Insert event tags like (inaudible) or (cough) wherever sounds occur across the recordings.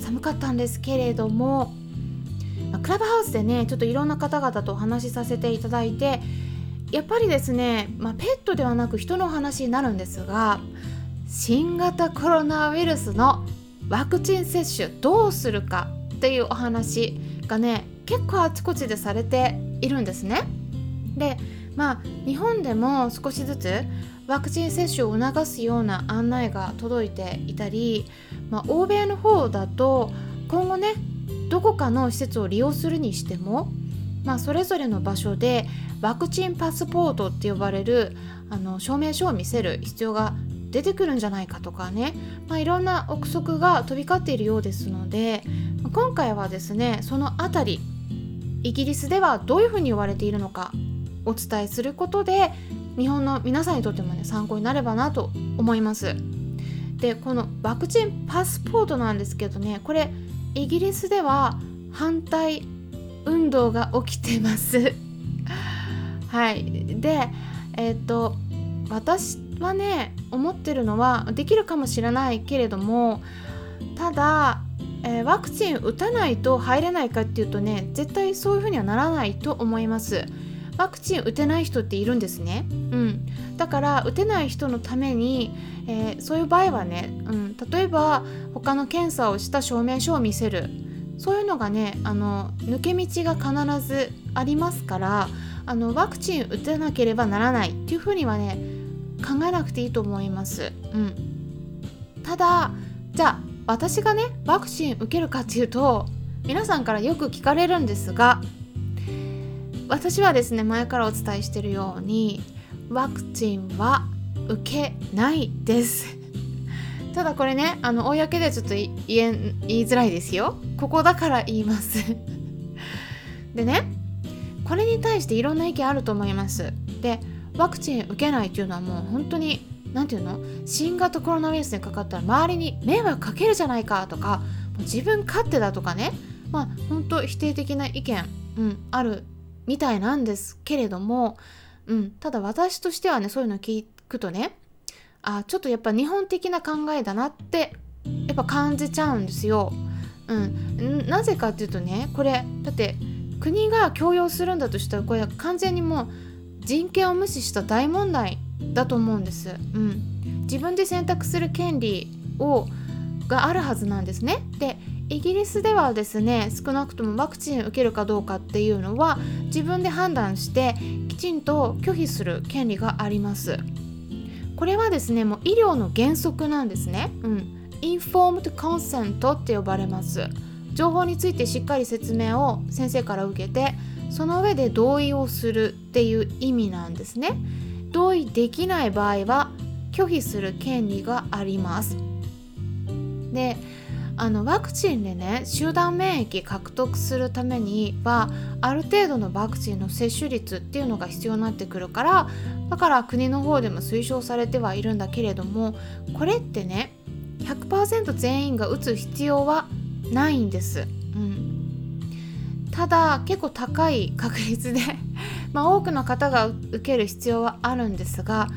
寒かったんですけれども、クラブハウスでねちょっといろんな方々とお話しさせていただいてやっぱりですね、まあ、ペットではなく人の話になるんですが新型コロナウイルスのワクチン接種どうするかっていうお話がね結構あちこちでされているんですね。でまあ日本でも少しずつワクチン接種を促すような案内が届いていたり、まあ、欧米の方だと今後ねどこかの施設を利用するにしても、まあ、それぞれの場所でワクチンパスポートって呼ばれるあの証明書を見せる必要が出てくるんじゃないかとかね、まあ、いろんな憶測が飛び交っているようですので今回はですねその辺りイギリスではどういうふうに言われているのかお伝えすることで日本の皆さんにとってもね参考になればなと思います。でこのワクチンパスポートなんですけどねこれイギリスでは反対運動が起きてます。(laughs) はい。でえっ、と私はね思ってるのはできるかもしれないけれどもただ、えー、ワクチン打たないと入れないかっていうとね絶対そういうふうにはならないと思います。ワクチン打てない人っているんですね、うん、だから打てない人のために、えー、そういう場合はね、うん、例えば他の検査をした証明書を見せる。そういうのがねあの抜け道が必ずありますからあのワクチン打てなければならない。っていうふうにはね考えなくていいと思います。うん、ただじゃあ私がねワクチン受けるかっていうと皆さんからよく聞かれるんですが私はですね前からお伝えしているようにワクチンは受けないです。(laughs) ただこれねあの公でちょっと言え言いづらいですよ。ここだから言います。(laughs) でねこれに対していろんな意見あると思います。でワクチン受けないっていうのはもう本当に何て言うの？新型コロナウイルスにかかったら周りに迷惑かけるじゃないかとか自分勝手だとかね。まあ本当否定的な意見、うん、あるみたいなんですけれども、うん、ただ私としてはねそういうの聞くとねあちょっとやっぱ日本的な考えだなってやっぱ感じちゃうんですよ。うん、なぜかっていうとねこれだって国が強要するんだとしたらこれ完全にもう人権を無視した大問題だと思うんです。うん、自分で選択する権利をがあるはずなんですね。でイギリスではですね少なくともワクチンを受けるかどうかっていうのは自分で判断してきちんと拒否する権利があります。これはですねもう医療の原則なんですね。うん。インフォームドコンセントって呼ばれます。情報についてしっかり説明を先生から受けてその上で同意をするっていう意味なんですね。同意できない場合は拒否する権利があります。であのワクチンでね集団免疫獲得するためにはある程度のワクチンの接種率っていうのが必要になってくるからだから国の方でも推奨されてはいるんだけれどもこれってね100%全員が打つ必要はないんです。うん、ただ結構高い確率で (laughs) まあ、多くの方が受ける必要はあるんですが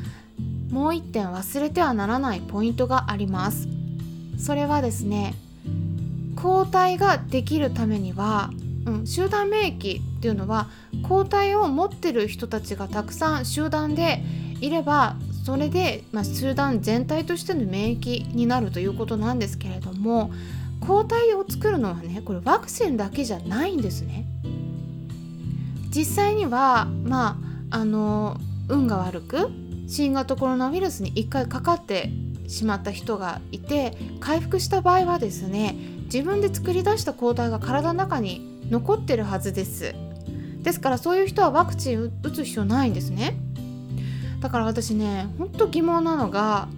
もう一点忘れてはならないポイントがあります。それはですね抗体ができるためには、うん、集団免疫っていうのは抗体を持ってる人たちがたくさん集団でいればそれで、まあ、集団全体としての免疫になるということなんですけれども抗体を作るのはねこれワクチンだけじゃないんですね。実際にはまああの運が悪く新型コロナウイルスに1回かかってしまった人がいて回復した場合はですね自分で作り出した抗体が体の中に残ってるはずです。ですからそういう人はワクチン打つ必要ないんですね。だから私ねほんと疑問なのが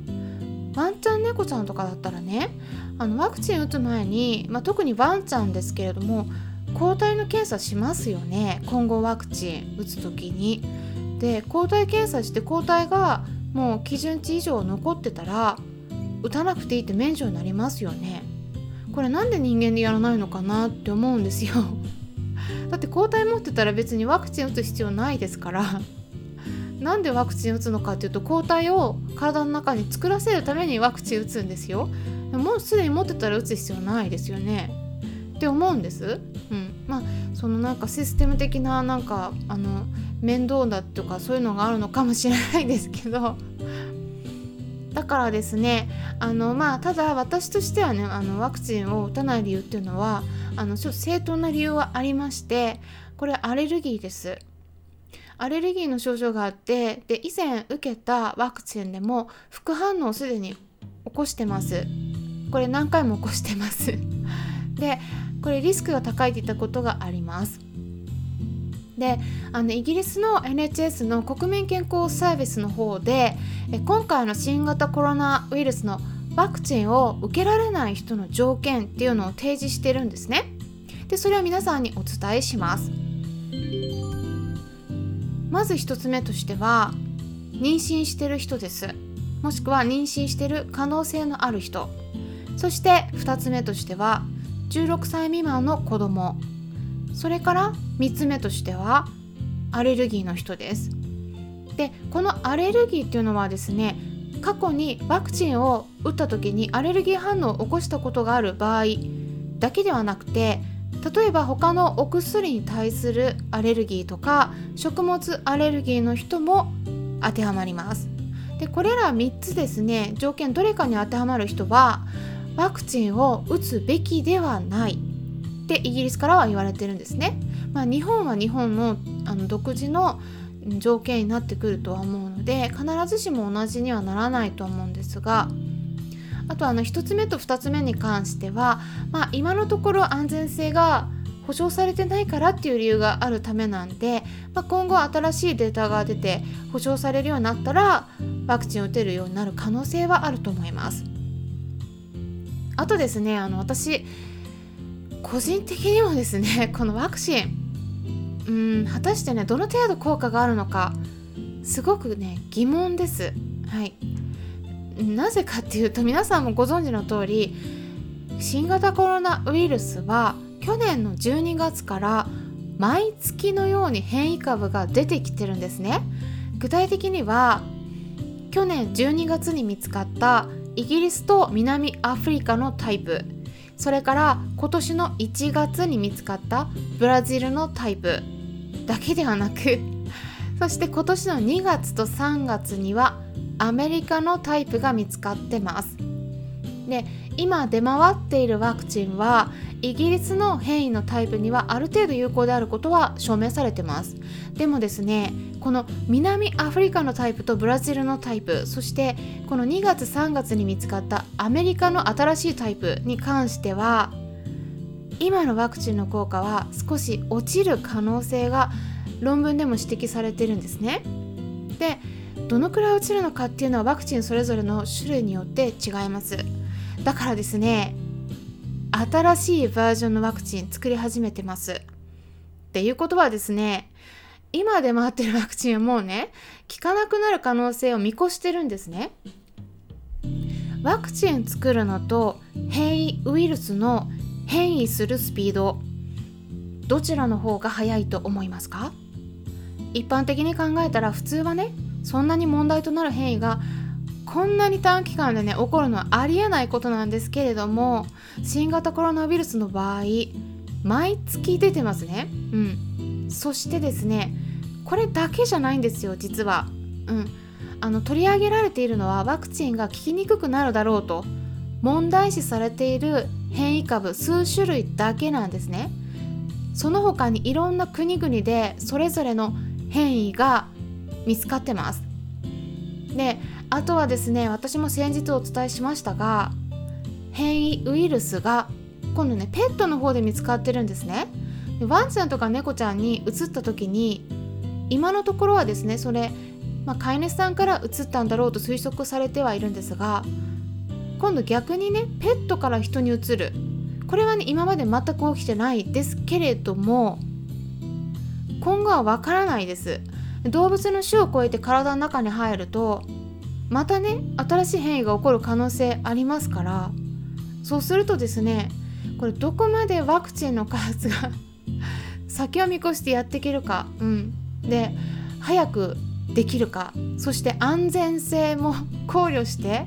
ワンちゃん猫ちゃんとかだったらねあのワクチン打つ前に、まあ、特にワンちゃんですけれども抗体の検査しますよね。混合ワクチン打つ時に。で抗体検査して抗体がもう基準値以上残ってたら打たなくていいって免除になりますよね。これなんで人間でやらないのかなって思うんですよ。(laughs) だって抗体持ってたら別にワクチン打つ必要ないですから (laughs) なんでワクチン打つのかっていうと抗体を体の中に作らせるためにワクチン打つんですよもうすでに持ってたら打つ必要ないですよねって思うんです、うん、まあそのなんかシステム的ななんかあの面倒だとかそういうのがあるのかもしれないですけど。だからですねあのまあただ私としてはねあのワクチンを打たない理由っていうのはあのちょっと正当な理由はありましてこれアレルギーです。アレルギーの症状があってで以前受けたワクチンでも副反応をすでに起こしてます。これ何回も起こしてます。でこれリスクが高いっていったことがあります。であのイギリスの NHS の国民健康サービスの方で今回の新型コロナウイルスのワクチンを受けられない人の条件っていうのを提示してるんですね。でそれを皆さんにお伝えします。まず1つ目としては妊娠してる人です。もしくは妊娠してる可能性のある人。そして2つ目としては16歳未満の子供それから3つ目としてはアレルギーの人です。でこのアレルギーっていうのはですね過去にワクチンを打った時にアレルギー反応を起こしたことがある場合だけではなくて例えば他のお薬に対するアレルギーとか食物アレルギーの人も当てはまります。でこれら3つですね条件どれかに当てはまる人はワクチンを打つべきではないってイギリスからは言われてるんですね、まあ、日本は日本のあの独自の条件になってくるとは思うので必ずしも同じにはならないと思うんですがあとあの1つ目と2つ目に関しては、まあ、今のところ安全性が保証されてないからっていう理由があるためなんで、まあ、今後新しいデータが出て保証されるようになったらワクチンを打てるようになる可能性はあると思います。あとですねあの私個人的にもですね (laughs) このワクチンうん果たしてねどの程度効果があるのかすごくね疑問です。はいなぜかっていうと皆さんもご存知の通り新型コロナウイルスは去年の12月から毎月のように変異株が出てきてるんですね具体的には去年12月に見つかったイギリスと南アフリカのタイプ。それから今年の1月に見つかったブラジルのタイプ。だけではなくそして今年の2月と3月にはアメリカのタイプが見つかってます。で今出回っているワクチンはイギリスの変異のタイプにはある程度有効であることは証明されてます。でもですねこの南アフリカのタイプとブラジルのタイプそしてこの2月3月に見つかったアメリカの新しいタイプに関しては今のワクチンの効果は少し落ちる可能性が論文でも指摘されてるんですね。でどのくらい落ちるのかっていうのはワクチンそれぞれの種類によって違います。だからですね新しいバージョンのワクチン作り始めてます。っていうことはですね今出回ってるワクチンはもうね効かなくなる可能性を見越してるんですね。ワクチン作るのと変異ウイルスの変異するスピードどちらの方が早いと思いますか？一般的に考えたら普通はねそんなに問題となる変異がこんなに短期間でね起こるのはありえないことなんですけれども新型コロナウイルスの場合毎月出てますね。うん。そしてですねこれだけじゃないんですよ実は。うん。あの取り上げられているのはワクチンが効きにくくなるだろうと問題視されている変異株数種類だけなんですね。その他にいろんな国々でそれぞれの変異が見つかってます。であとはですね私も先日お伝えしましたが変異ウイルスが今度ねペットの方で見つかってるんですね。ワンちゃんとか猫ちゃんに移った時に今のところはですねそれ、まあ、飼い主さんから移ったんだろうと推測されてはいるんですが今度逆にねペットから人にうつる。これはね今まで全く起きてないですけれども今後はわからないです。動物の種を超えて体の中に入るとまたね新しい変異が起こる可能性ありますからそうするとですねこれどこまでワクチンの開発が先を見越してやっていけるか、うん、で早くできるかそして安全性も (laughs) 考慮して、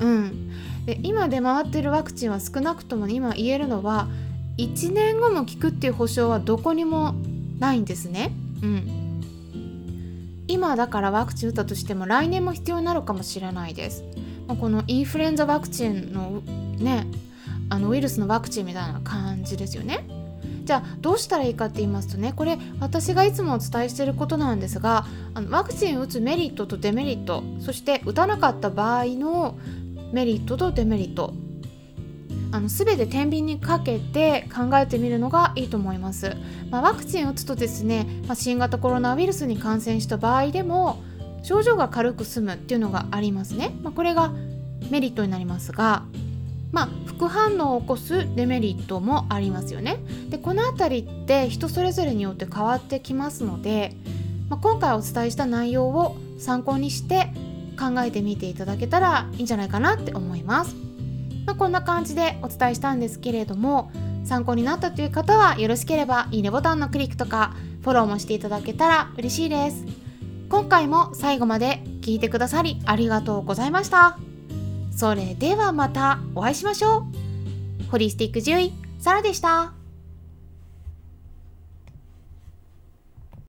うん、で今出回ってるワクチンは少なくとも今言えるのは1年後も効くっていう保証はどこにもないんですね。うん、今だからワクチン打ったとしても来年も必要になるかもしれないです。まあ、このインフルエンザワクチンのねあのウイルスのワクチンみたいな感じですよね。じゃあどうしたらいいかって言いますとねこれ私がいつもお伝えしていることなんですがあのワクチンを打つメリットとデメリットそして打たなかった場合のメリットとデメリットあの全て天秤にかけて考えてみるのがいいと思います、まあ、ワクチンを打つとですね、まあ、新型コロナウイルスに感染した場合でも症状が軽く済むっていうのがありますね、まあ、これがメリットになりますがまあ、副反応を起こすデメリットもありますよね。でこの辺りって人それぞれによって変わってきますので、まあ、今回お伝えした内容を参考にして考えてみていただけたらいいんじゃないかなって思います。まあ、こんな感じでお伝えしたんですけれども参考になったという方はよろしければいいねボタンのクリックとかフォローもしていただけたら嬉しいです。今回も最後まで聞いてくださりありがとうございました。それではまたお会いしましょう。ホリスティック獣医、サラでした。